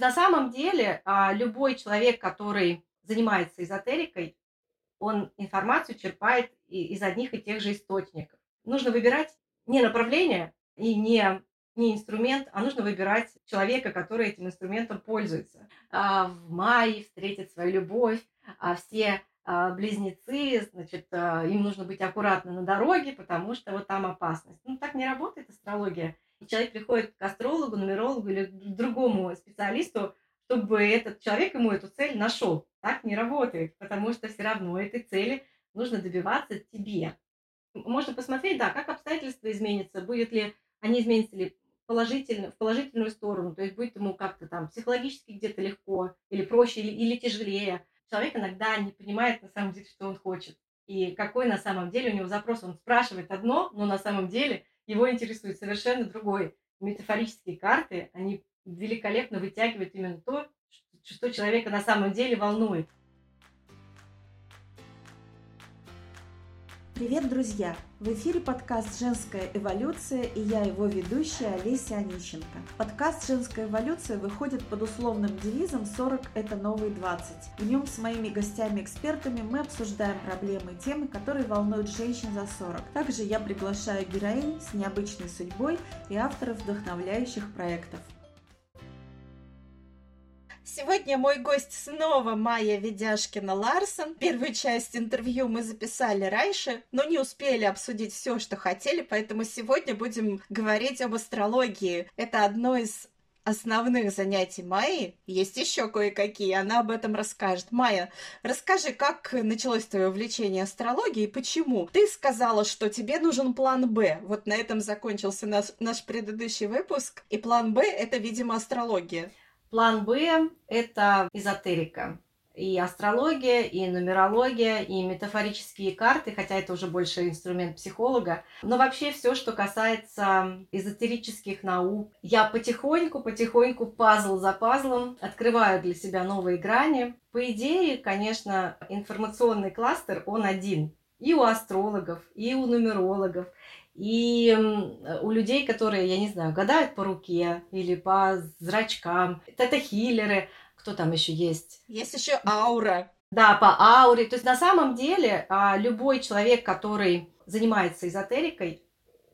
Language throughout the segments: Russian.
На самом деле, а, любой человек, который занимается эзотерикой, он информацию черпает из одних и тех же источников. Нужно выбирать не направление и не, не инструмент, а нужно выбирать человека, который этим инструментом пользуется. А в мае встретит свою любовь, а все близнецы, значит, им нужно быть аккуратно на дороге, потому что вот там опасность. Ну, так не работает астрология. Человек приходит к астрологу, нумерологу или другому специалисту, чтобы этот человек ему эту цель нашел. Так не работает, потому что все равно этой цели нужно добиваться тебе. Можно посмотреть, да, как обстоятельства изменятся, будет ли, они изменятся ли положительно, в положительную сторону, то есть будет ему как-то там психологически где-то легко или проще, или, или тяжелее. Человек иногда не понимает на самом деле, что он хочет. И какой на самом деле у него запрос. Он спрашивает одно, но на самом деле его интересует совершенно другой. Метафорические карты, они великолепно вытягивают именно то, что человека на самом деле волнует. Привет, друзья! В эфире подкаст «Женская эволюция» и я его ведущая Олеся Онищенко. Подкаст «Женская эволюция» выходит под условным девизом «40 – это новые 20». В нем с моими гостями-экспертами мы обсуждаем проблемы и темы, которые волнуют женщин за 40. Также я приглашаю героинь с необычной судьбой и авторов вдохновляющих проектов. Сегодня мой гость снова Майя Ведяшкина Ларсон. Первую часть интервью мы записали раньше, но не успели обсудить все, что хотели, поэтому сегодня будем говорить об астрологии. Это одно из основных занятий Майи. Есть еще кое-какие, она об этом расскажет. Майя, расскажи, как началось твое увлечение астрологией и почему? Ты сказала, что тебе нужен план Б. Вот на этом закончился наш, наш предыдущий выпуск. И план Б — это, видимо, астрология. План Б – это эзотерика. И астрология, и нумерология, и метафорические карты, хотя это уже больше инструмент психолога. Но вообще все, что касается эзотерических наук, я потихоньку, потихоньку, пазл за пазлом открываю для себя новые грани. По идее, конечно, информационный кластер, он один. И у астрологов, и у нумерологов – и у людей, которые, я не знаю, гадают по руке или по зрачкам, это хиллеры, кто там еще есть? Есть еще аура. Да, по ауре. То есть на самом деле а, любой человек, который занимается эзотерикой,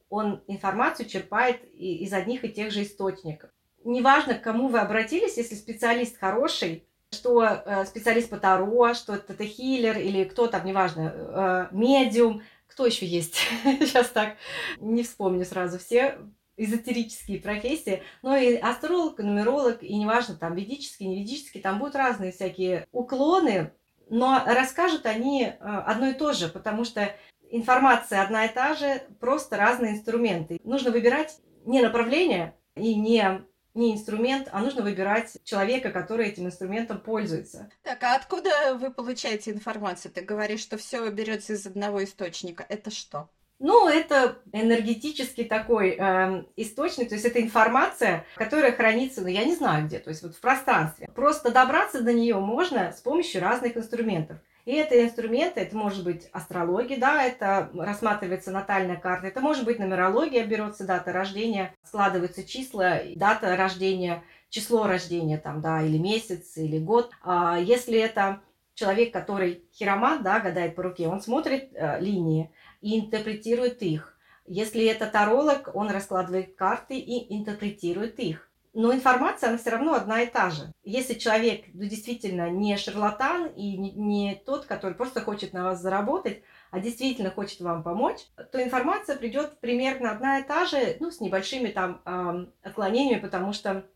он информацию черпает из одних и тех же источников. Неважно, к кому вы обратились, если специалист хороший, что э, специалист по Таро, что это хиллер или кто там, неважно, э, медиум – кто еще есть? Сейчас так не вспомню сразу все эзотерические профессии, но и астролог, и нумеролог, и неважно, там ведический, не ведический, там будут разные всякие уклоны, но расскажут они э, одно и то же, потому что информация одна и та же, просто разные инструменты. Нужно выбирать не направление и не не инструмент, а нужно выбирать человека, который этим инструментом пользуется. Так, а откуда вы получаете информацию? Ты говоришь, что все берется из одного источника. Это что? Ну, это энергетический такой э, источник, то есть это информация, которая хранится, ну, я не знаю где, то есть вот в пространстве. Просто добраться до нее можно с помощью разных инструментов. И это инструменты, это может быть астрология, да, это рассматривается натальная карта, это может быть нумерология, берется дата рождения, складываются числа, дата рождения, число рождения там, да, или месяц, или год. А если это человек, который хиромат, да, гадает по руке, он смотрит э, линии и интерпретирует их. Если это таролог, он раскладывает карты и интерпретирует их но информация, она все равно одна и та же. Если человек ну, действительно не шарлатан и не, не тот, который просто хочет на вас заработать, а действительно хочет вам помочь, то информация придет примерно одна и та же, ну, с небольшими там э, отклонениями, потому что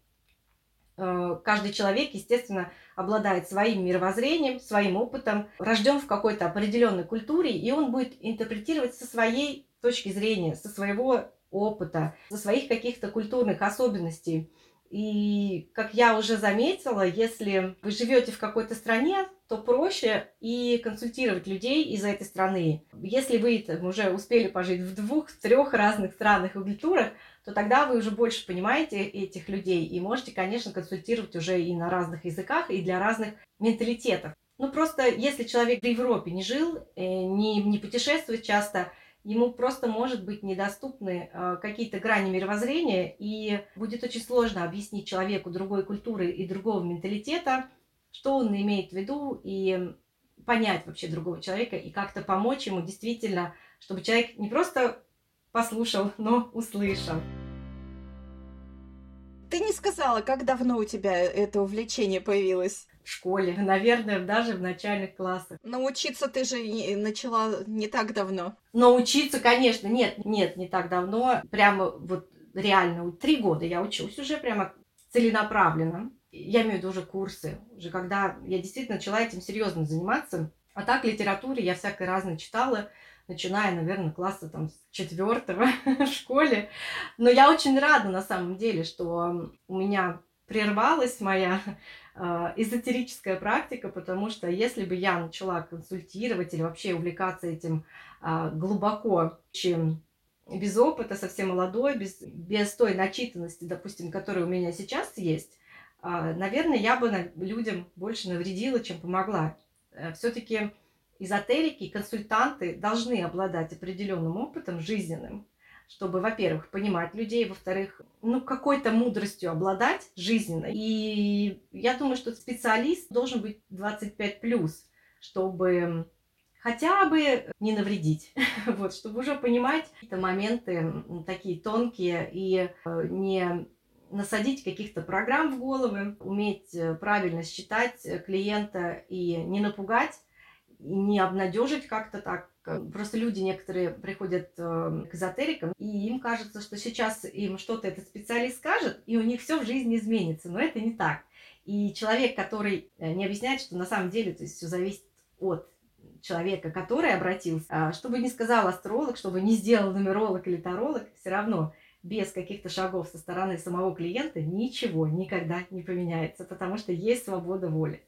э, каждый человек, естественно, обладает своим мировоззрением, своим опытом, рожден в какой-то определенной культуре, и он будет интерпретировать со своей точки зрения, со своего опыта, со своих каких-то культурных особенностей. И, как я уже заметила, если вы живете в какой-то стране, то проще и консультировать людей из этой страны. Если вы уже успели пожить в двух-трех разных странах и культурах, то тогда вы уже больше понимаете этих людей и можете, конечно, консультировать уже и на разных языках, и для разных менталитетов. Ну, просто если человек в Европе не жил, э, не, не путешествует часто, ему просто, может быть, недоступны э, какие-то грани мировоззрения, и будет очень сложно объяснить человеку другой культуры и другого менталитета, что он имеет в виду, и понять вообще другого человека, и как-то помочь ему действительно, чтобы человек не просто послушал, но услышал. Ты не сказала, как давно у тебя это увлечение появилось? В школе, наверное, даже в начальных классах. Научиться ты же начала не так давно. Научиться, конечно, нет, нет, не так давно. Прямо вот реально, три года я учусь уже прямо целенаправленно. Я имею в виду уже курсы, уже когда я действительно начала этим серьезно заниматься. А так, литературе я всякое разное читала, начиная, наверное, класса там с четвертого в школе. Но я очень рада на самом деле, что у меня прервалась моя эзотерическая практика, потому что если бы я начала консультировать или вообще увлекаться этим э, глубоко, чем без опыта, совсем молодой, без, без той начитанности, допустим, которая у меня сейчас есть, э, наверное, я бы людям больше навредила, чем помогла. Э, Все-таки эзотерики консультанты должны обладать определенным опытом жизненным, чтобы, во-первых, понимать людей, во-вторых, ну, какой-то мудростью обладать жизненной. И я думаю, что специалист должен быть 25 плюс, чтобы хотя бы не навредить, вот, чтобы уже понимать какие-то моменты такие тонкие и э, не насадить каких-то программ в головы, уметь э, правильно считать клиента и не напугать, не обнадежить как-то так. Просто люди некоторые приходят э, к эзотерикам, и им кажется, что сейчас им что-то этот специалист скажет, и у них все в жизни изменится. Но это не так. И человек, который э, не объясняет, что на самом деле то есть все зависит от человека, который обратился, а что бы ни сказал астролог, что бы ни сделал нумеролог или таролог, все равно без каких-то шагов со стороны самого клиента ничего никогда не поменяется, потому что есть свобода воли.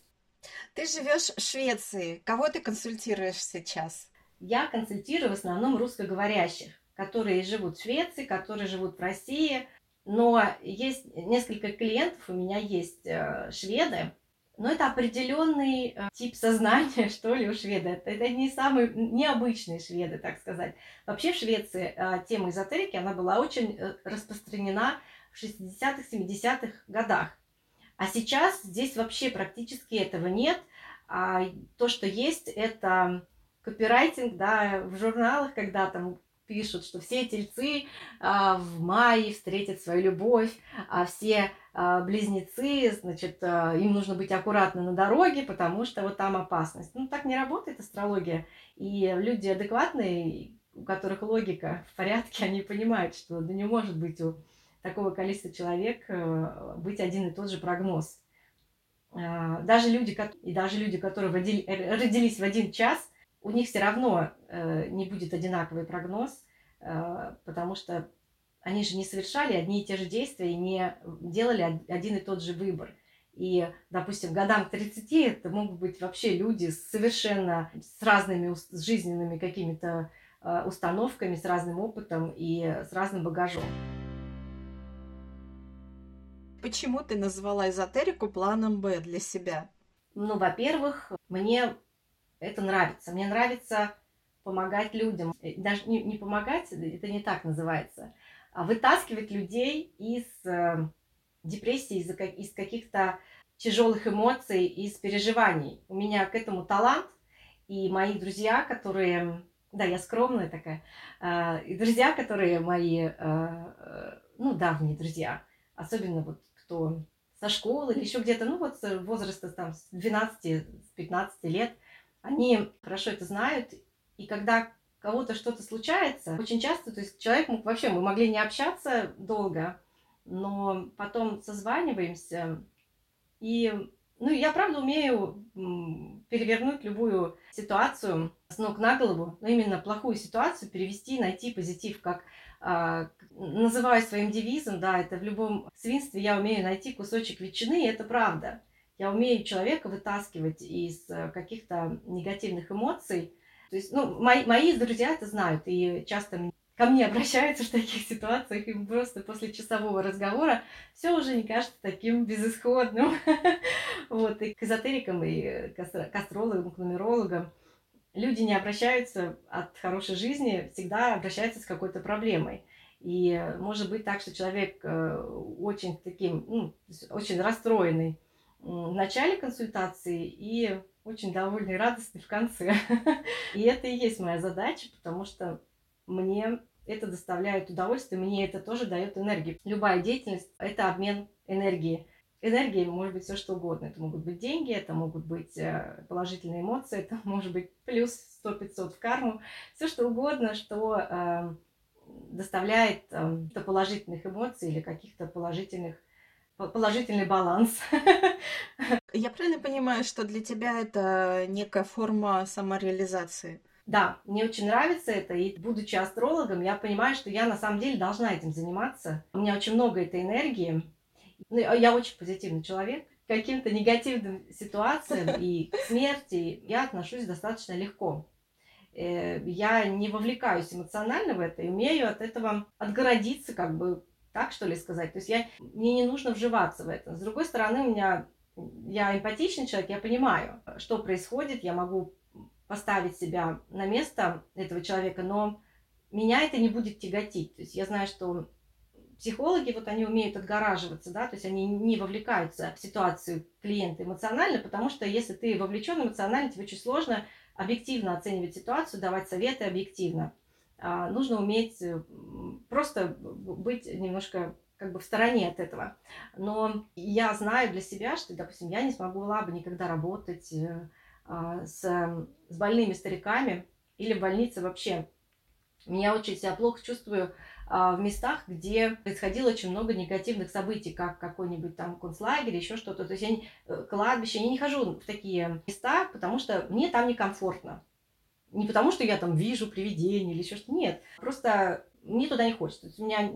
Ты живешь в Швеции. Кого ты консультируешь сейчас? Я консультирую в основном русскоговорящих, которые живут в Швеции, которые живут в России. Но есть несколько клиентов, у меня есть э, шведы, но это определенный э, тип сознания, что ли, у шведа. Это не самые необычные шведы, так сказать. Вообще в Швеции э, тема эзотерики, она была очень распространена в 60-х, 70-х годах. А сейчас здесь вообще практически этого нет. А то, что есть, это копирайтинг, да, в журналах, когда там пишут, что все тельцы а, в мае встретят свою любовь, а все а, близнецы, значит, а, им нужно быть аккуратно на дороге, потому что вот там опасность. Ну, так не работает астрология. И люди адекватные, у которых логика в порядке, они понимают, что да не может быть у такого количества человек э, быть один и тот же прогноз. А, даже люди, и даже люди, которые родились в один час, у них все равно э, не будет одинаковый прогноз, э, потому что они же не совершали одни и те же действия и не делали один и тот же выбор. И, допустим, годам к 30 это могут быть вообще люди совершенно с разными жизненными какими-то установками, с разным опытом и с разным багажом. Почему ты назвала эзотерику планом Б для себя? Ну, во-первых, мне это нравится. Мне нравится помогать людям. Э, даже не, не помогать, это не так называется, а вытаскивать людей из э, депрессии, из, из каких-то тяжелых эмоций, из переживаний. У меня к этому талант, и мои друзья, которые, да, я скромная такая, э, и друзья, которые мои, э, э, ну, давние друзья, особенно вот кто со школы или еще где-то, ну вот с возраста там с 12-15 лет, они хорошо это знают, и когда кого-то что-то случается, очень часто, то есть человек мог вообще, мы могли не общаться долго, но потом созваниваемся, и, ну, я правда умею перевернуть любую ситуацию с ног на голову, но именно плохую ситуацию перевести, найти позитив, как а, называю своим девизом, да, это в любом свинстве я умею найти кусочек ветчины, и это правда. Я умею человека вытаскивать из э, каких-то негативных эмоций. То есть, ну, мои, мои друзья это знают, и часто ко мне обращаются в таких ситуациях, и просто после часового разговора все уже не кажется таким безысходным. Вот, и к эзотерикам, и к астрологам, к нумерологам люди не обращаются от хорошей жизни, всегда обращаются с какой-то проблемой. И может быть так, что человек э, очень таким, ну, очень расстроенный в начале консультации и очень довольный радостный в конце. И это и есть моя задача, потому что мне это доставляет удовольствие, мне это тоже дает энергию. Любая деятельность – это обмен энергией. Энергия может быть все что угодно. Это могут быть деньги, это могут быть э, положительные эмоции, это может быть плюс 100-500 в карму. Все что угодно, что э, доставляет э, положительных эмоций или каких-то положительных положительный баланс. Я правильно понимаю, что для тебя это некая форма самореализации? Да, мне очень нравится это, и будучи астрологом, я понимаю, что я на самом деле должна этим заниматься. У меня очень много этой энергии. Ну, я очень позитивный человек. К каким-то негативным ситуациям и к смерти я отношусь достаточно легко. Э, я не вовлекаюсь эмоционально в это и умею от этого отгородиться, как бы так что ли сказать. То есть я, мне не нужно вживаться в это. С другой стороны, у меня я эмпатичный человек, я понимаю, что происходит, я могу поставить себя на место этого человека, но меня это не будет тяготить. То есть я знаю, что психологи, вот они умеют отгораживаться, да, то есть они не вовлекаются в ситуацию клиента эмоционально, потому что если ты вовлечен эмоционально, тебе очень сложно объективно оценивать ситуацию, давать советы объективно. А, нужно уметь э, просто быть немножко как бы в стороне от этого. Но я знаю для себя, что, допустим, я не смогла бы никогда работать э, а, с, с больными стариками или в больнице вообще. Меня очень себя плохо чувствую в местах, где происходило очень много негативных событий, как какой-нибудь там концлагерь, еще что-то. То есть я не, э, кладбище, я не хожу в такие места, потому что мне там некомфортно. Не потому, что я там вижу привидение или еще что-то. Нет, просто мне туда не хочется. У меня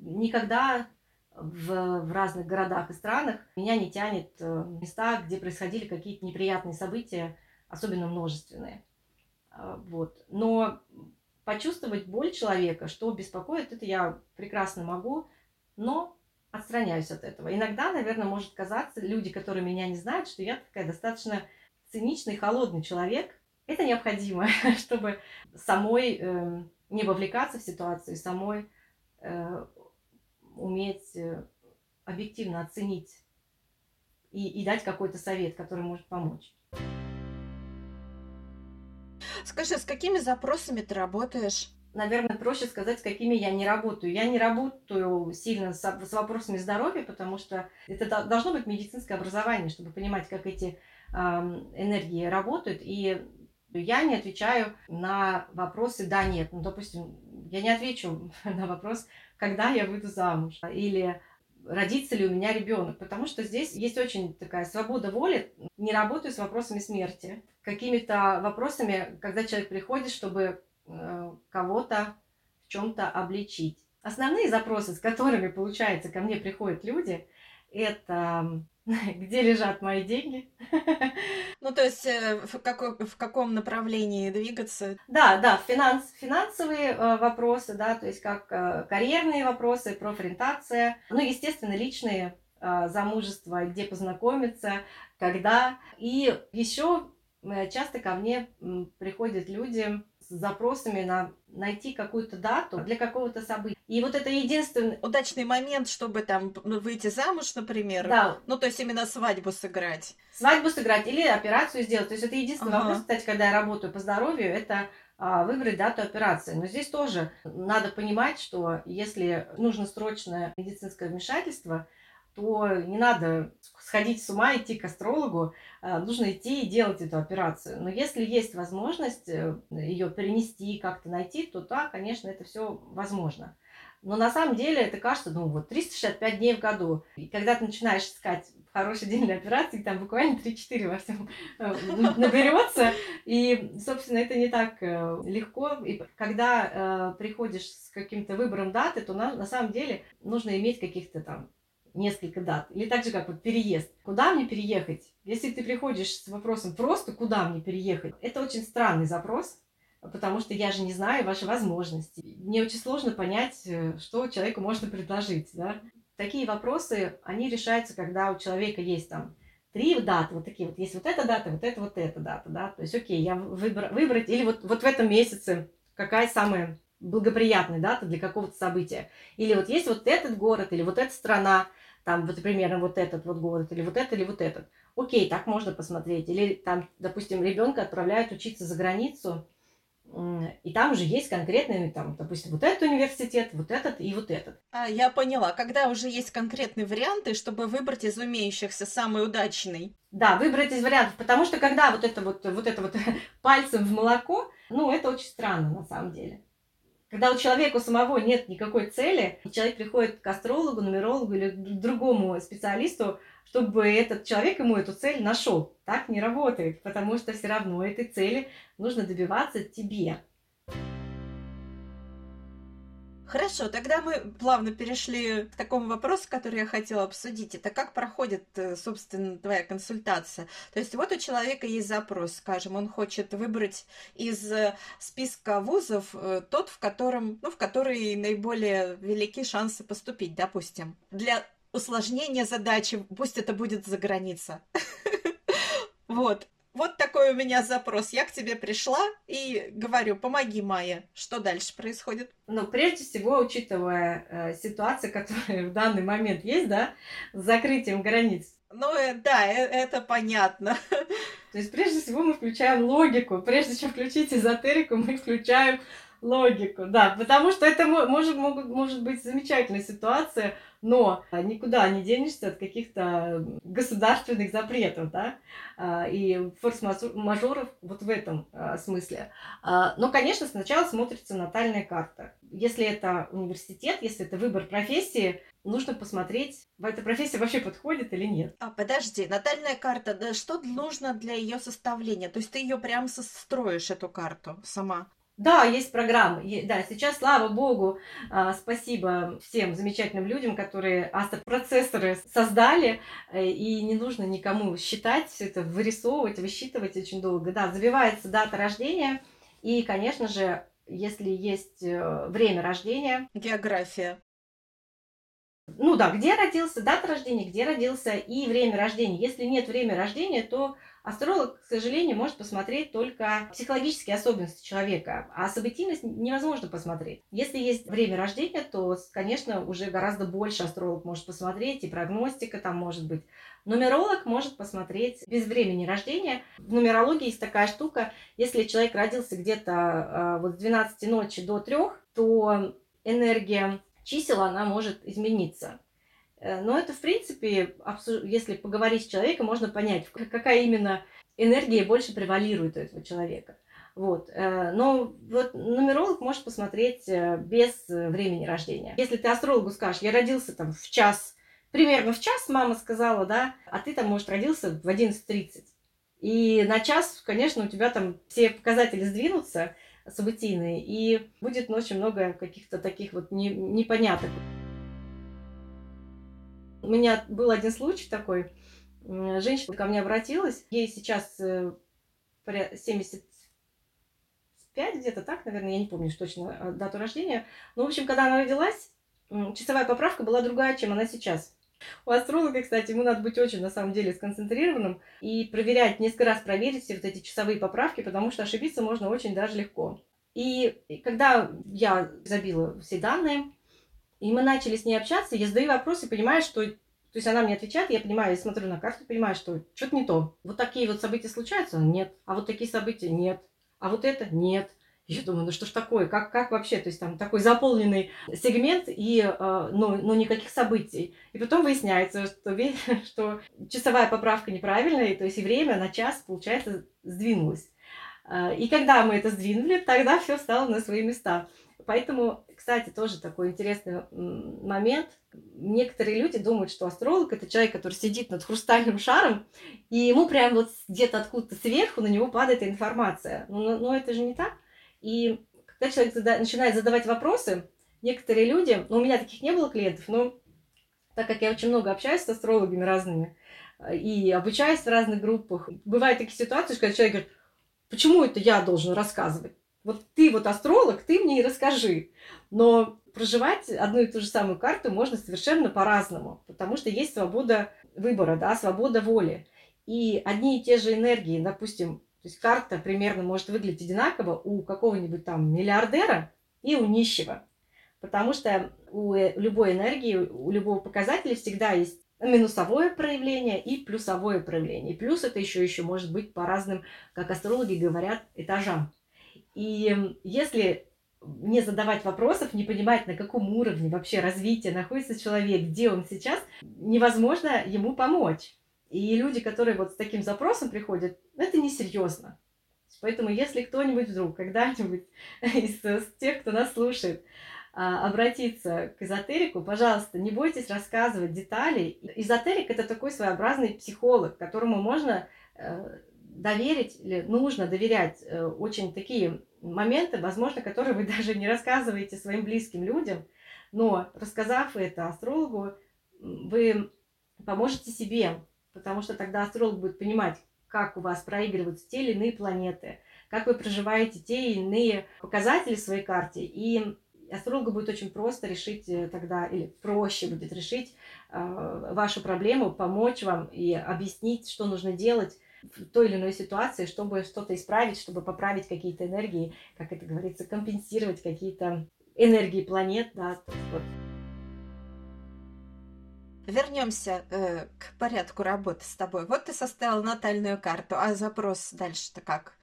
никогда в, в разных городах и странах меня не тянет э, места, где происходили какие-то неприятные события, особенно множественные. А, вот. Но почувствовать боль человека, что беспокоит, это я прекрасно могу, но отстраняюсь от этого. Иногда, наверное, может казаться, люди, которые меня не знают, что я такая достаточно циничный, холодный человек. Это необходимо, чтобы самой э, не вовлекаться в ситуацию, самой э, уметь э, объективно оценить и, и дать какой-то совет, который может помочь. Скажи, с какими запросами ты работаешь? Наверное, проще сказать, с какими я не работаю. Я не работаю сильно с, с вопросами здоровья, потому что это должно быть медицинское образование, чтобы понимать, как эти э, энергии работают. И я не отвечаю на вопросы «да», «нет». Ну, допустим, я не отвечу на вопрос когда я выйду замуж, или родится ли у меня ребенок, потому что здесь есть очень такая свобода воли, не работаю с вопросами смерти, какими-то вопросами, когда человек приходит, чтобы э, кого-то в чем-то обличить. Основные запросы, с которыми, получается, ко мне приходят люди, это где лежат мои деньги. Ну, то есть э, в, какой, в каком направлении двигаться? Да, да, финанс, финансовые э, вопросы, да, то есть как э, карьерные вопросы, профориентация, ну, естественно, личные э, замужество, где познакомиться, когда. И еще часто ко мне приходят люди с запросами на найти какую-то дату для какого-то события. И вот это единственный... Удачный момент, чтобы там ну, выйти замуж, например. Да. Ну, то есть именно свадьбу сыграть. Свадьбу сыграть или операцию сделать. То есть это единственный ага. вопрос, кстати, когда я работаю по здоровью, это а, выбрать дату операции. Но здесь тоже надо понимать, что если нужно срочное медицинское вмешательство, то не надо сходить с ума, идти к астрологу, а, нужно идти и делать эту операцию. Но если есть возможность э, ее перенести, как-то найти, то да, конечно, это все возможно. Но на самом деле это кажется, ну вот 365 дней в году. И когда ты начинаешь искать хороший день для операции, там буквально 3-4 во всем э, наберется. И, собственно, это не так э, легко. И когда приходишь с каким-то выбором даты, то на, на самом деле нужно иметь каких-то там несколько дат. Или так же, как вот переезд. Куда мне переехать? Если ты приходишь с вопросом просто «куда мне переехать?», это очень странный запрос, потому что я же не знаю ваши возможности. Мне очень сложно понять, э, что человеку можно предложить. Да? Такие вопросы, они решаются, когда у человека есть там три даты, вот такие вот, есть вот эта дата, вот эта, вот эта дата, да, то есть, окей, я выбор, выбрать, или вот, вот в этом месяце какая самая благоприятная дата для какого-то события, или вот есть вот этот город, или вот эта страна, там вот примерно вот этот вот город, или вот этот, или вот этот. Окей, так можно посмотреть. Или там, допустим, ребенка отправляют учиться за границу, и там уже есть конкретный, там, допустим, вот этот университет, вот этот и вот этот. А, я поняла. Когда уже есть конкретные варианты, чтобы выбрать из умеющихся самый удачный. Да, выбрать из вариантов, потому что когда вот это вот, вот это вот пальцем в молоко, ну, это очень странно на самом деле. Когда у человека у самого нет никакой цели, человек приходит к астрологу, нумерологу или другому специалисту, чтобы этот человек ему эту цель нашел. Так не работает, потому что все равно этой цели нужно добиваться тебе. Хорошо, тогда мы плавно перешли к такому вопросу, который я хотела обсудить. Это как проходит, э, собственно, твоя консультация? То есть вот у человека есть запрос, скажем, он хочет выбрать из э, списка вузов э, тот, в котором, ну, в который наиболее велики шансы поступить, допустим. Для усложнения задачи, пусть это будет за граница. Вот. Вот такой у меня запрос. Я к тебе пришла и говорю, помоги, Майя. Что дальше происходит? Ну, прежде всего, учитывая э, ситуацию, которая в данный момент есть, да, с закрытием границ. Ну, э, да, э, это понятно. То есть, прежде всего, мы включаем логику. Прежде чем включить эзотерику, мы включаем логику, да, потому что это может, могут, может быть замечательная ситуация, но никуда не денешься от каких-то государственных запретов, да, а, и форс-мажоров вот в этом а, смысле. А, но, конечно, сначала смотрится натальная карта. Если это университет, если это выбор профессии, нужно посмотреть, эта профессия вообще подходит или нет. А, подожди, натальная карта, да, что нужно для ее составления? То есть ты ее прям состроишь, эту карту сама? Да, есть программы. Да, сейчас, слава богу, а, спасибо всем замечательным людям, которые астропроцессоры создали, э, и не нужно никому считать все это, вырисовывать, высчитывать очень долго. Да, забивается дата рождения, и, конечно же, если есть э, время рождения. География. Ну да, где родился, дата рождения, где родился и время рождения. Если нет времени рождения, то Астролог, к сожалению, может посмотреть только психологические особенности человека, а событийность невозможно посмотреть. Если есть время рождения, то, конечно, уже гораздо больше астролог может посмотреть, и прогностика там может быть. Нумеролог может посмотреть без времени рождения. В нумерологии есть такая штука, если человек родился где-то а, вот с 12 ночи до 3, то энергия чисел, она может измениться. Э, но это, в принципе, если поговорить с человеком, можно понять, какая именно энергия больше превалирует у этого человека. Вот. Э, но вот нумеролог может посмотреть э, без времени рождения. Если ты астрологу скажешь, я родился там в час, примерно в час, мама сказала, да, а ты там, может, родился в 11.30. И на час, конечно, у тебя там все показатели сдвинутся событийные, и будет очень много каких-то таких вот не, непоняток. У меня был один случай такой. Женщина ко мне обратилась. Ей сейчас 75 э, где-то так, наверное, я не помню точно э, дату рождения. Но, в общем, когда она родилась, часовая поправка была другая, чем она сейчас. У астролога, кстати, ему надо быть очень, на самом деле, сконцентрированным и проверять, несколько раз проверить все вот эти часовые поправки, потому что ошибиться можно очень даже легко. И когда я забила все данные, и мы начали с ней общаться, я задаю вопросы, понимаю, что... То есть она мне отвечает, я понимаю, я смотрю на карту, понимаю, что что-то не то. Вот такие вот события случаются? Нет. А вот такие события? Нет. А вот это? Нет. Я думаю, ну что ж такое, как, как вообще, то есть там такой заполненный сегмент, и, э, но, но никаких событий. И потом выясняется, что, что часовая поправка неправильная, то есть и время на час, получается, сдвинулось. Э, и когда мы это сдвинули, тогда все стало на свои места. Поэтому, кстати, тоже такой интересный момент. Некоторые люди думают, что астролог это человек, который сидит над хрустальным шаром, и ему прям вот где-то откуда-то сверху на него падает информация. Но, но это же не так. И когда человек зада- начинает задавать вопросы, некоторые люди, ну, у меня таких не было клиентов, но так как я очень много общаюсь с астрологами разными э, и обучаюсь в разных группах, бывают такие ситуации, когда человек говорит, почему это я должен рассказывать? Вот ты вот астролог, ты мне и расскажи. Но проживать одну и ту же самую карту можно совершенно по-разному, потому что есть свобода выбора, да, свобода воли. И одни и те же энергии, допустим, то есть карта примерно может выглядеть одинаково у какого-нибудь там миллиардера и у нищего. Потому что у э, любой энергии, у любого показателя всегда есть минусовое проявление и плюсовое проявление. И плюс это еще, еще может быть по разным, как астрологи говорят, этажам. И если не задавать вопросов, не понимать, на каком уровне вообще развития находится человек, где он сейчас, невозможно ему помочь. И люди, которые вот с таким запросом приходят, это несерьезно. Поэтому если кто-нибудь вдруг когда-нибудь из, тех, кто нас слушает, а, обратиться к эзотерику, пожалуйста, не бойтесь рассказывать детали. Эзотерик это такой своеобразный психолог, которому можно э, доверить или нужно доверять э, очень такие моменты, возможно, которые вы даже не рассказываете своим близким людям, но рассказав это астрологу, вы поможете себе, потому что тогда астролог будет понимать, как у вас проигрываются те или иные планеты, как вы проживаете те или иные показатели в своей карте, и астрологу будет очень просто решить э, тогда, или проще будет решить э, вашу проблему, помочь вам и объяснить, что нужно делать в той или иной ситуации, чтобы что-то исправить, чтобы поправить какие-то энергии, как это говорится, компенсировать какие-то энергии планет, да, вот. Вернемся э, к порядку работы с тобой. Вот ты составил натальную карту, а запрос дальше-то как?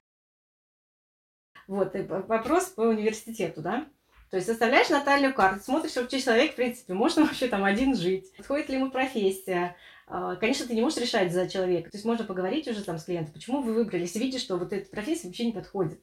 Вот, вопрос по университету, да? То есть составляешь натальную карту, смотришь, вообще человек, в принципе, можно вообще там один жить, подходит ли ему профессия. А, конечно, ты не можешь решать за человека. То есть можно поговорить уже там с клиентом, почему вы выбрали, если видишь, что вот эта профессия вообще не подходит.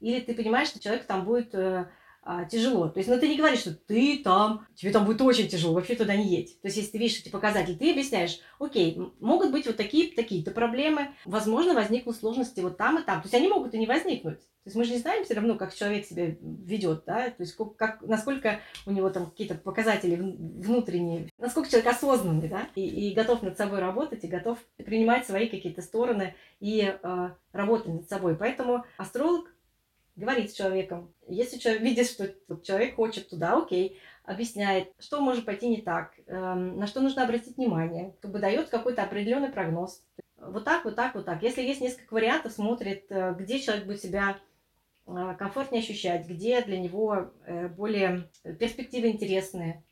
Или ты понимаешь, что человек там будет э, а, тяжело. То есть, ну, ты не говоришь, что ты там, тебе там будет очень тяжело, вообще туда не едь. То есть, если ты видишь эти показатели, ты объясняешь, окей, могут быть вот такие, такие-то проблемы, возможно, возникнут сложности вот там и там. То есть, они могут и не возникнуть. То есть, мы же не знаем все равно, как человек себя ведет, да, то есть, как, насколько у него там какие-то показатели внутренние, насколько человек осознанный, да, и, и готов над собой работать, и готов принимать свои какие-то стороны и э, работать над собой. Поэтому астролог говорит с человеком. Если человек видит, что человек хочет туда, окей, объясняет, что может пойти не так, эм, на что нужно обратить внимание, как бы дает какой-то определенный прогноз. Вот так, вот так, вот так. Если есть несколько вариантов, смотрит, э, где человек будет себя э, комфортнее ощущать, где для него э, более перспективы интересные.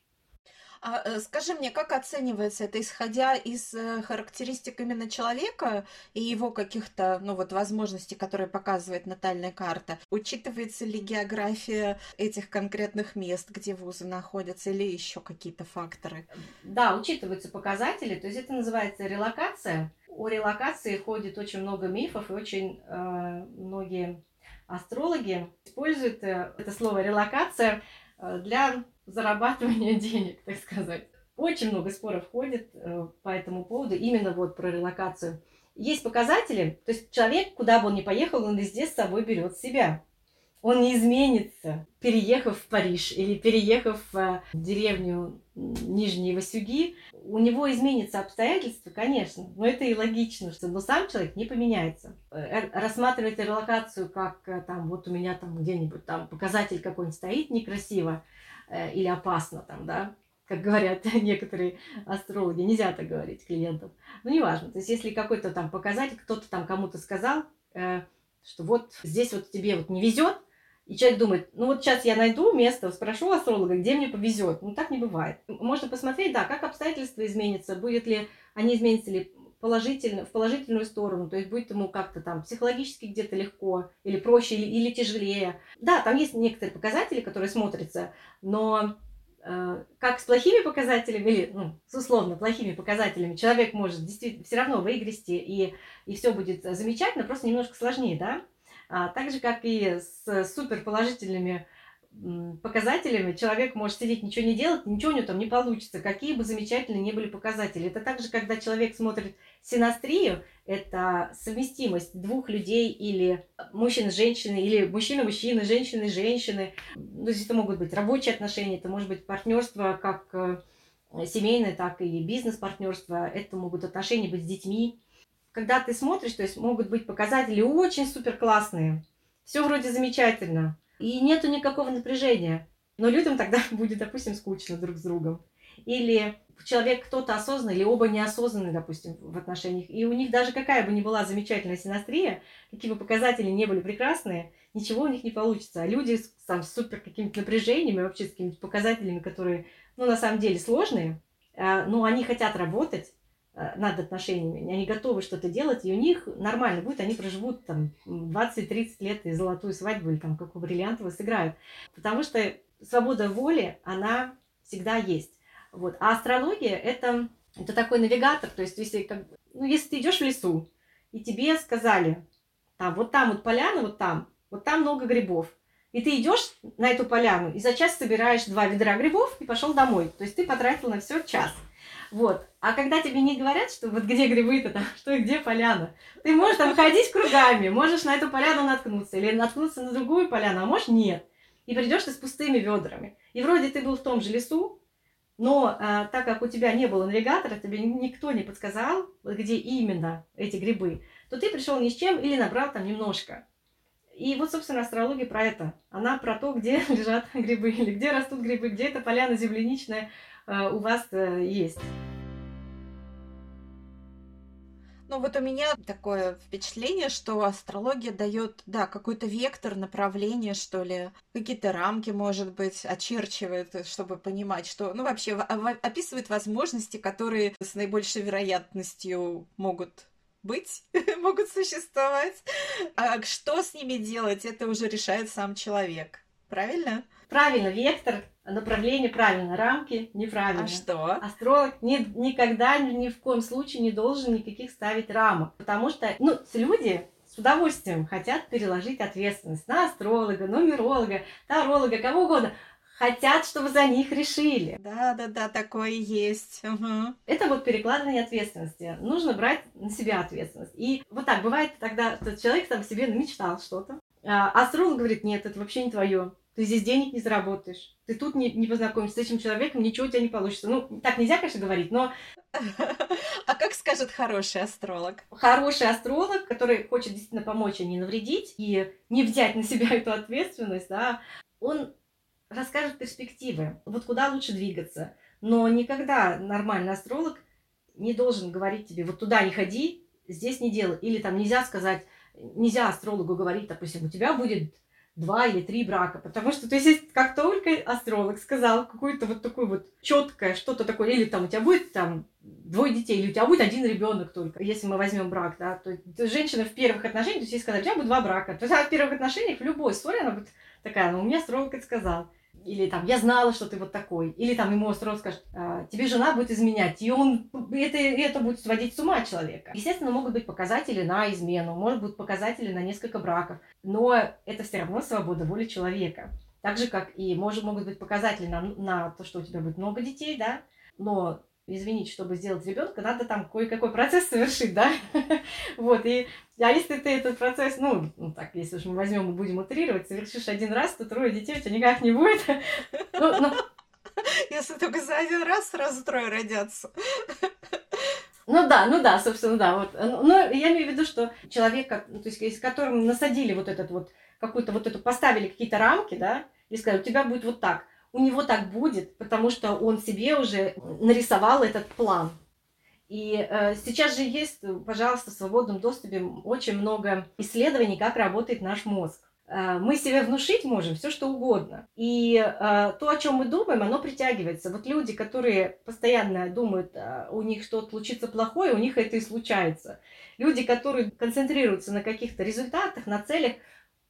А э, скажи мне, как оценивается это, исходя из э, характеристик именно человека и его каких-то, ну вот, возможностей, которые показывает натальная карта? Учитывается ли география этих конкретных мест, где вузы находятся, или еще какие-то факторы? Да, учитываются показатели, то есть это называется релокация. О релокации ходит очень много мифов, и очень э, многие астрологи используют э, это слово релокация для зарабатывания денег, так сказать. Очень много споров ходит э, по этому поводу, именно вот про релокацию. Есть показатели, то есть человек, куда бы он ни поехал, он везде с собой берет себя. Он не изменится, переехав в Париж или переехав в деревню Нижние Васюги. У него изменится обстоятельства, конечно, но это и логично, что но сам человек не поменяется. Э, рассматривать релокацию как э, там вот у меня там где-нибудь там показатель какой-нибудь стоит некрасиво, Э, или опасно там, да, как говорят некоторые астрологи, нельзя так говорить клиентам. Ну, неважно. То есть, если какой-то там показатель, кто-то там кому-то сказал, э, что вот здесь вот тебе вот не везет, и человек думает, ну вот сейчас я найду место, спрошу астролога, где мне повезет. Ну, так не бывает. Можно посмотреть, да, как обстоятельства изменятся, будет ли, они изменятся ли положительно, в положительную сторону, то есть будет ему как-то там психологически где-то легко, или проще, или, или тяжелее. Да, там есть некоторые показатели, которые смотрятся, но э, как с плохими показателями, или ну, с условно плохими показателями, человек может действительно все равно выигрести, и, и все будет замечательно, просто немножко сложнее, да? А, так же, как и с суперположительными показателями человек может сидеть, ничего не делать, ничего у него там не получится, какие бы замечательные ни были показатели. Это также, когда человек смотрит синастрию, это совместимость двух людей или мужчины женщины, или мужчина-мужчины, женщины-женщины. То есть это могут быть рабочие отношения, это может быть партнерство как э, семейное, так и бизнес-партнерство, это могут отношения быть с детьми. Когда ты смотришь, то есть могут быть показатели очень супер классные, все вроде замечательно, и нету никакого напряжения. Но людям тогда будет, допустим, скучно друг с другом. или человек кто-то осознанный или оба неосознанные, допустим, в отношениях, и у них даже какая бы ни была замечательная синастрия, какие бы показатели не были прекрасные, ничего у них не получится. А люди с, там, супер какими-то напряжениями, вообще с какими-то показателями, которые, ну, на самом деле сложные, э, но они хотят работать, над отношениями, они готовы что-то делать, и у них нормально будет, они проживут там 20-30 лет и золотую свадьбу, или там какую бриллиантовую сыграют. Потому что свобода воли, она всегда есть. Вот. А астрология это, это такой навигатор, то есть если, как, ну, если ты идешь в лесу, и тебе сказали, там, вот там вот поляна, вот там, вот там много грибов, и ты идешь на эту поляну и за час собираешь два ведра грибов и пошел домой. То есть ты потратил на все час. Вот. А когда тебе не говорят, что вот где грибы-то там, что где поляна, ты можешь там ходить кругами, можешь на эту поляну наткнуться или наткнуться на другую поляну, а можешь нет. И придешь ты с пустыми ведрами. И вроде ты был в том же лесу, но а, так как у тебя не было навигатора, тебе никто не подсказал, где именно эти грибы, то ты пришел ни с чем или набрал там немножко. И вот, собственно, астрология про это. Она про то, где лежат грибы, или где растут грибы, где эта поляна земляничная, у вас э, есть. Ну вот у меня такое впечатление, что астрология дает, да, какой-то вектор, направление, что ли, какие-то рамки, может быть, очерчивает, чтобы понимать, что, ну вообще описывает возможности, которые с наибольшей вероятностью могут быть, могут существовать. А что с ними делать, это уже решает сам человек. Правильно? Правильно, вектор направление правильно, рамки неправильно. А что? Астролог ни, никогда ни, в коем случае не должен никаких ставить рамок, потому что ну, люди с удовольствием хотят переложить ответственность на астролога, нумеролога, таролога, кого угодно. Хотят, чтобы за них решили. Да, да, да, такое есть. Угу. Это вот перекладывание ответственности. Нужно брать на себя ответственность. И вот так бывает тогда, что человек там себе мечтал что-то, а астролог говорит, нет, это вообще не твое ты здесь денег не заработаешь, ты тут не, не познакомишься с этим человеком, ничего у тебя не получится. Ну, так нельзя, конечно, говорить, но... А как скажет хороший астролог? Хороший астролог, который хочет действительно помочь, а не навредить, и не взять на себя эту ответственность, да, он расскажет перспективы, вот куда лучше двигаться. Но никогда нормальный астролог не должен говорить тебе, вот туда не ходи, здесь не делай. Или там нельзя сказать, нельзя астрологу говорить, допустим, у тебя будет два или три брака. Потому что, то есть, как только астролог сказал какую-то вот такую вот четкое что-то такое, или там у тебя будет там двое детей, или у тебя будет один ребенок только, если мы возьмем брак, да, то, то женщина в первых отношениях, то есть, сказать, у тебя будет два брака, то есть, в первых отношениях в любой ссоре она будет такая, ну, у меня астролог это сказал или там, я знала, что ты вот такой, или там ему сразу скажет, а, тебе жена будет изменять, и он, это, это будет сводить с ума человека. Естественно, могут быть показатели на измену, может быть показатели на несколько браков, но это все равно свобода воли человека. Так же, как и может, могут быть показатели на, на то, что у тебя будет много детей, да, но извините, чтобы сделать ребенка, надо там кое-какой процесс совершить, да? вот, и, а если ты этот процесс, ну, ну, так, если уж мы возьмем и будем утрировать, совершишь один раз, то трое детей у тебя никак не будет. ну, ну... Если только за один раз сразу трое родятся. Ну да, ну да, собственно, да. Вот. Но я имею в виду, что человек, то есть, с которым насадили вот этот вот, какую-то вот эту, поставили какие-то рамки, да, и сказали, у тебя будет вот так у него так будет, потому что он себе уже нарисовал этот план. И э, сейчас же есть, пожалуйста, в свободном доступе очень много исследований, как работает наш мозг. Э, мы себе внушить можем все, что угодно. И э, то, о чем мы думаем, оно притягивается. Вот люди, которые постоянно думают, э, у них что-то случится плохое, у них это и случается. Люди, которые концентрируются на каких-то результатах, на целях,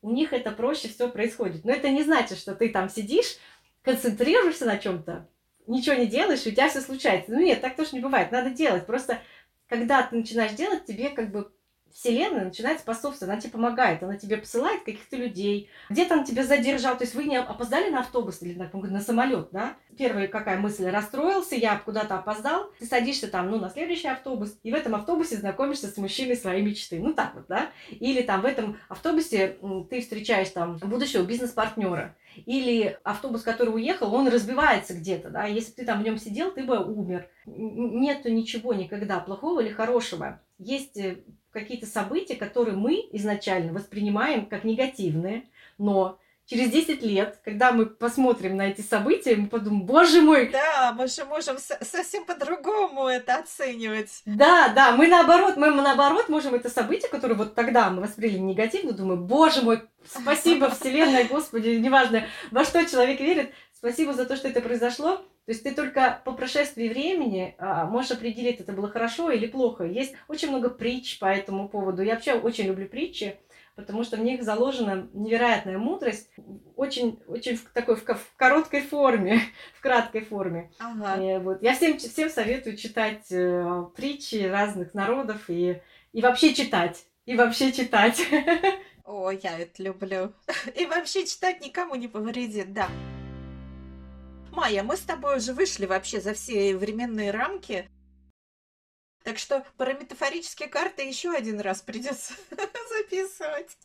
у них это проще все происходит. Но это не значит, что ты там сидишь, концентрируешься на чем-то, ничего не делаешь, и у тебя все случается. Ну нет, так тоже не бывает. Надо делать. Просто когда ты начинаешь делать, тебе как бы Вселенная начинает способствовать, она тебе помогает, она тебе посылает каких-то людей, где-то он тебя задержал, то есть вы не опоздали на автобус или на, на самолет, да? Первая какая мысль, расстроился, я куда-то опоздал, ты садишься там, ну, на следующий автобус, и в этом автобусе знакомишься с мужчиной своей мечты, ну, так вот, да? Или там в этом автобусе ты встречаешь там будущего бизнес-партнера, или автобус, который уехал, он разбивается где-то, да, если бы ты там в нем сидел, ты бы умер. Нету ничего никогда плохого или хорошего. Есть э, какие-то события, которые мы изначально воспринимаем как негативные, но через 10 лет, когда мы посмотрим на эти события, мы подумаем, боже мой! Да, мы же можем совсем по-другому это оценивать. Да, да, мы наоборот, мы наоборот можем это событие, которое вот тогда мы восприняли негативно, думаю, боже мой, спасибо, Вселенная, Господи, неважно, во что человек верит, спасибо за то, что это произошло. То есть ты только по прошествии времени а, можешь определить, это было хорошо или плохо. Есть очень много притч по этому поводу. Я вообще очень люблю притчи потому что в них заложена невероятная мудрость, очень, очень в такой в, в короткой форме, в краткой форме. Ага. И, вот. Я всем, всем советую читать э, притчи разных народов и, и вообще читать. И вообще читать. О, я это люблю. И вообще читать никому не повредит, да. Майя, мы с тобой уже вышли вообще за все временные рамки. Так что про метафорические карты еще один раз придется записывать.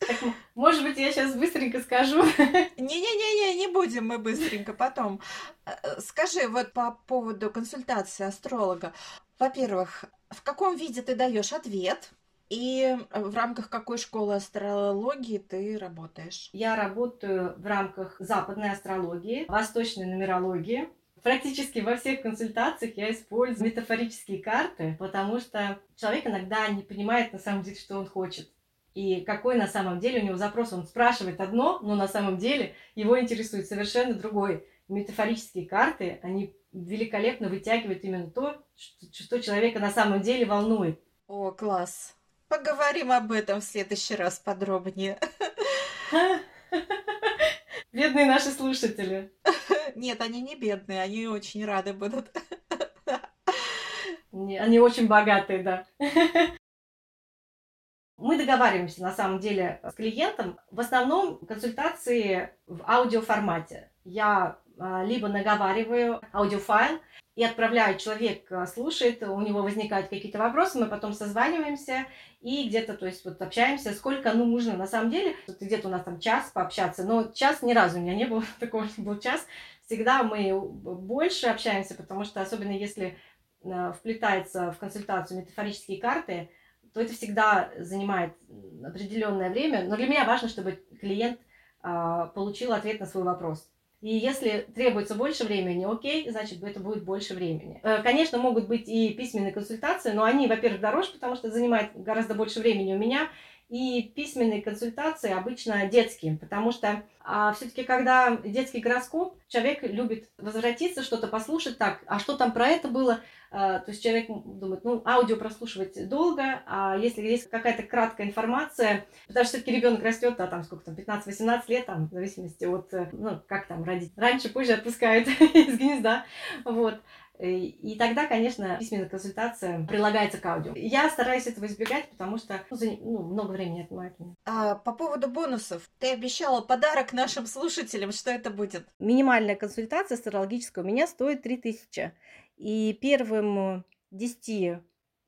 Может быть, я сейчас быстренько скажу. Не-не-не, не будем мы быстренько потом. Э, э, скажи вот по поводу консультации астролога. Во-первых, в каком виде ты даешь ответ? И в рамках какой школы астрологии ты работаешь? Я работаю в рамках западной астрологии, восточной нумерологии практически во всех консультациях я использую метафорические карты, потому что человек иногда не понимает на самом деле, что он хочет. И какой на самом деле у него запрос. Он спрашивает одно, но на самом деле его интересует совершенно другой. Метафорические карты, они великолепно вытягивают именно то, что, что человека на самом деле волнует. О, класс. Поговорим об этом в следующий раз подробнее. Бедные наши слушатели. Нет, они не бедные, они очень рады будут. Они очень богатые, да. Мы договариваемся на самом деле с клиентом. В основном консультации в аудиоформате. Я а, либо наговариваю аудиофайл, и отправляю, человек э, слушает, у него возникают какие-то вопросы, мы потом созваниваемся и где-то, то есть вот общаемся, сколько ну, нужно на самом деле. Где-то у нас там час пообщаться, но час ни разу у меня не было, такого был час. Всегда мы больше общаемся, потому что особенно если э, вплетается в консультацию метафорические карты, то это всегда занимает определенное время. Но для меня важно, чтобы клиент а, получил ответ на свой вопрос. И если требуется больше времени, окей, значит, это будет больше времени. Э, конечно, могут быть и письменные консультации, но они, во-первых, дороже, потому что занимают гораздо больше времени у меня. И письменные консультации обычно детские, потому что а, все-таки, когда детский гороскоп, человек любит возвратиться, что-то послушать, так, а что там про это было? А, то есть человек думает, ну, аудио прослушивать долго, а если есть какая-то краткая информация, потому что все-таки ребенок растет, а там сколько там, 15-18 лет, там, в зависимости от, э, ну, как там родить. Раньше, позже отпускают из гнезда, вот. И тогда, конечно, письменная консультация прилагается к аудио. Я стараюсь этого избегать, потому что ну, за, ну, много времени отнимает меня. А, по поводу бонусов. Ты обещала подарок нашим слушателям. Что это будет? Минимальная консультация астрологическая у меня стоит 3000. И первым 10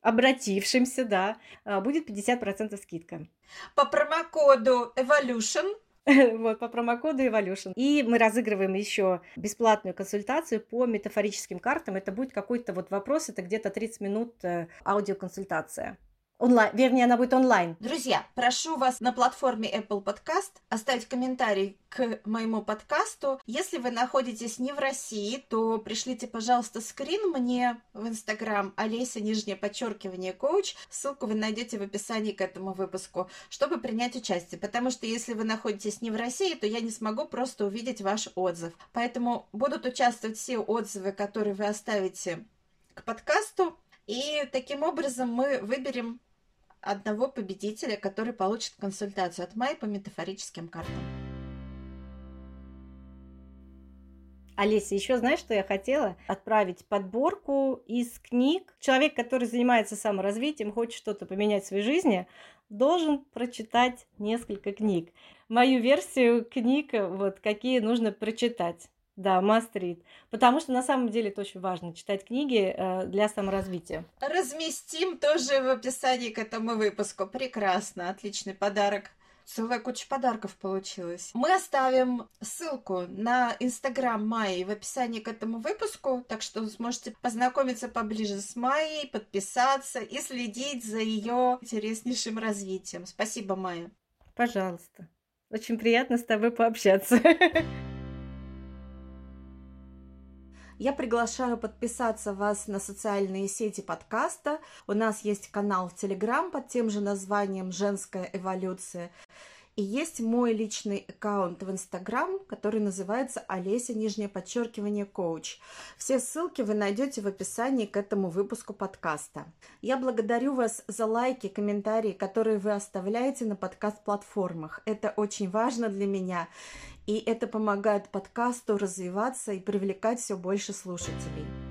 обратившимся, да, а, будет 50% скидка. По промокоду Evolution вот, по промокоду Evolution. И мы разыгрываем еще бесплатную консультацию по метафорическим картам. Это будет какой-то вот вопрос, это где-то 30 минут э, аудиоконсультация. Онлайн, вернее, она будет онлайн. Друзья, прошу вас на платформе Apple Podcast оставить комментарий к моему подкасту. Если вы находитесь не в России, то пришлите, пожалуйста, скрин мне в Инстаграм Олеся, нижнее подчеркивание, коуч. Ссылку вы найдете в описании к этому выпуску, чтобы принять участие. Потому что если вы находитесь не в России, то я не смогу просто увидеть ваш отзыв. Поэтому будут участвовать все отзывы, которые вы оставите к подкасту. И таким образом мы выберем одного победителя, который получит консультацию от Май по метафорическим картам. Олеся, еще знаешь, что я хотела? Отправить подборку из книг. Человек, который занимается саморазвитием, хочет что-то поменять в своей жизни, должен прочитать несколько книг. Мою версию книг, вот какие нужно прочитать. Да, мастрит. Потому что на самом деле это очень важно читать книги э, для саморазвития. Разместим тоже в описании к этому выпуску. Прекрасно, отличный подарок. Целая куча подарков получилось. Мы оставим ссылку на инстаграм Майи в описании к этому выпуску, так что сможете познакомиться поближе с Майей, подписаться и следить за ее интереснейшим развитием. Спасибо, Майя. Пожалуйста. Очень приятно с тобой пообщаться. Я приглашаю подписаться вас на социальные сети подкаста. У нас есть канал в Телеграм под тем же названием «Женская эволюция». И есть мой личный аккаунт в Инстаграм, который называется Олеся, нижнее подчеркивание, коуч. Все ссылки вы найдете в описании к этому выпуску подкаста. Я благодарю вас за лайки, комментарии, которые вы оставляете на подкаст-платформах. Это очень важно для меня, и это помогает подкасту развиваться и привлекать все больше слушателей.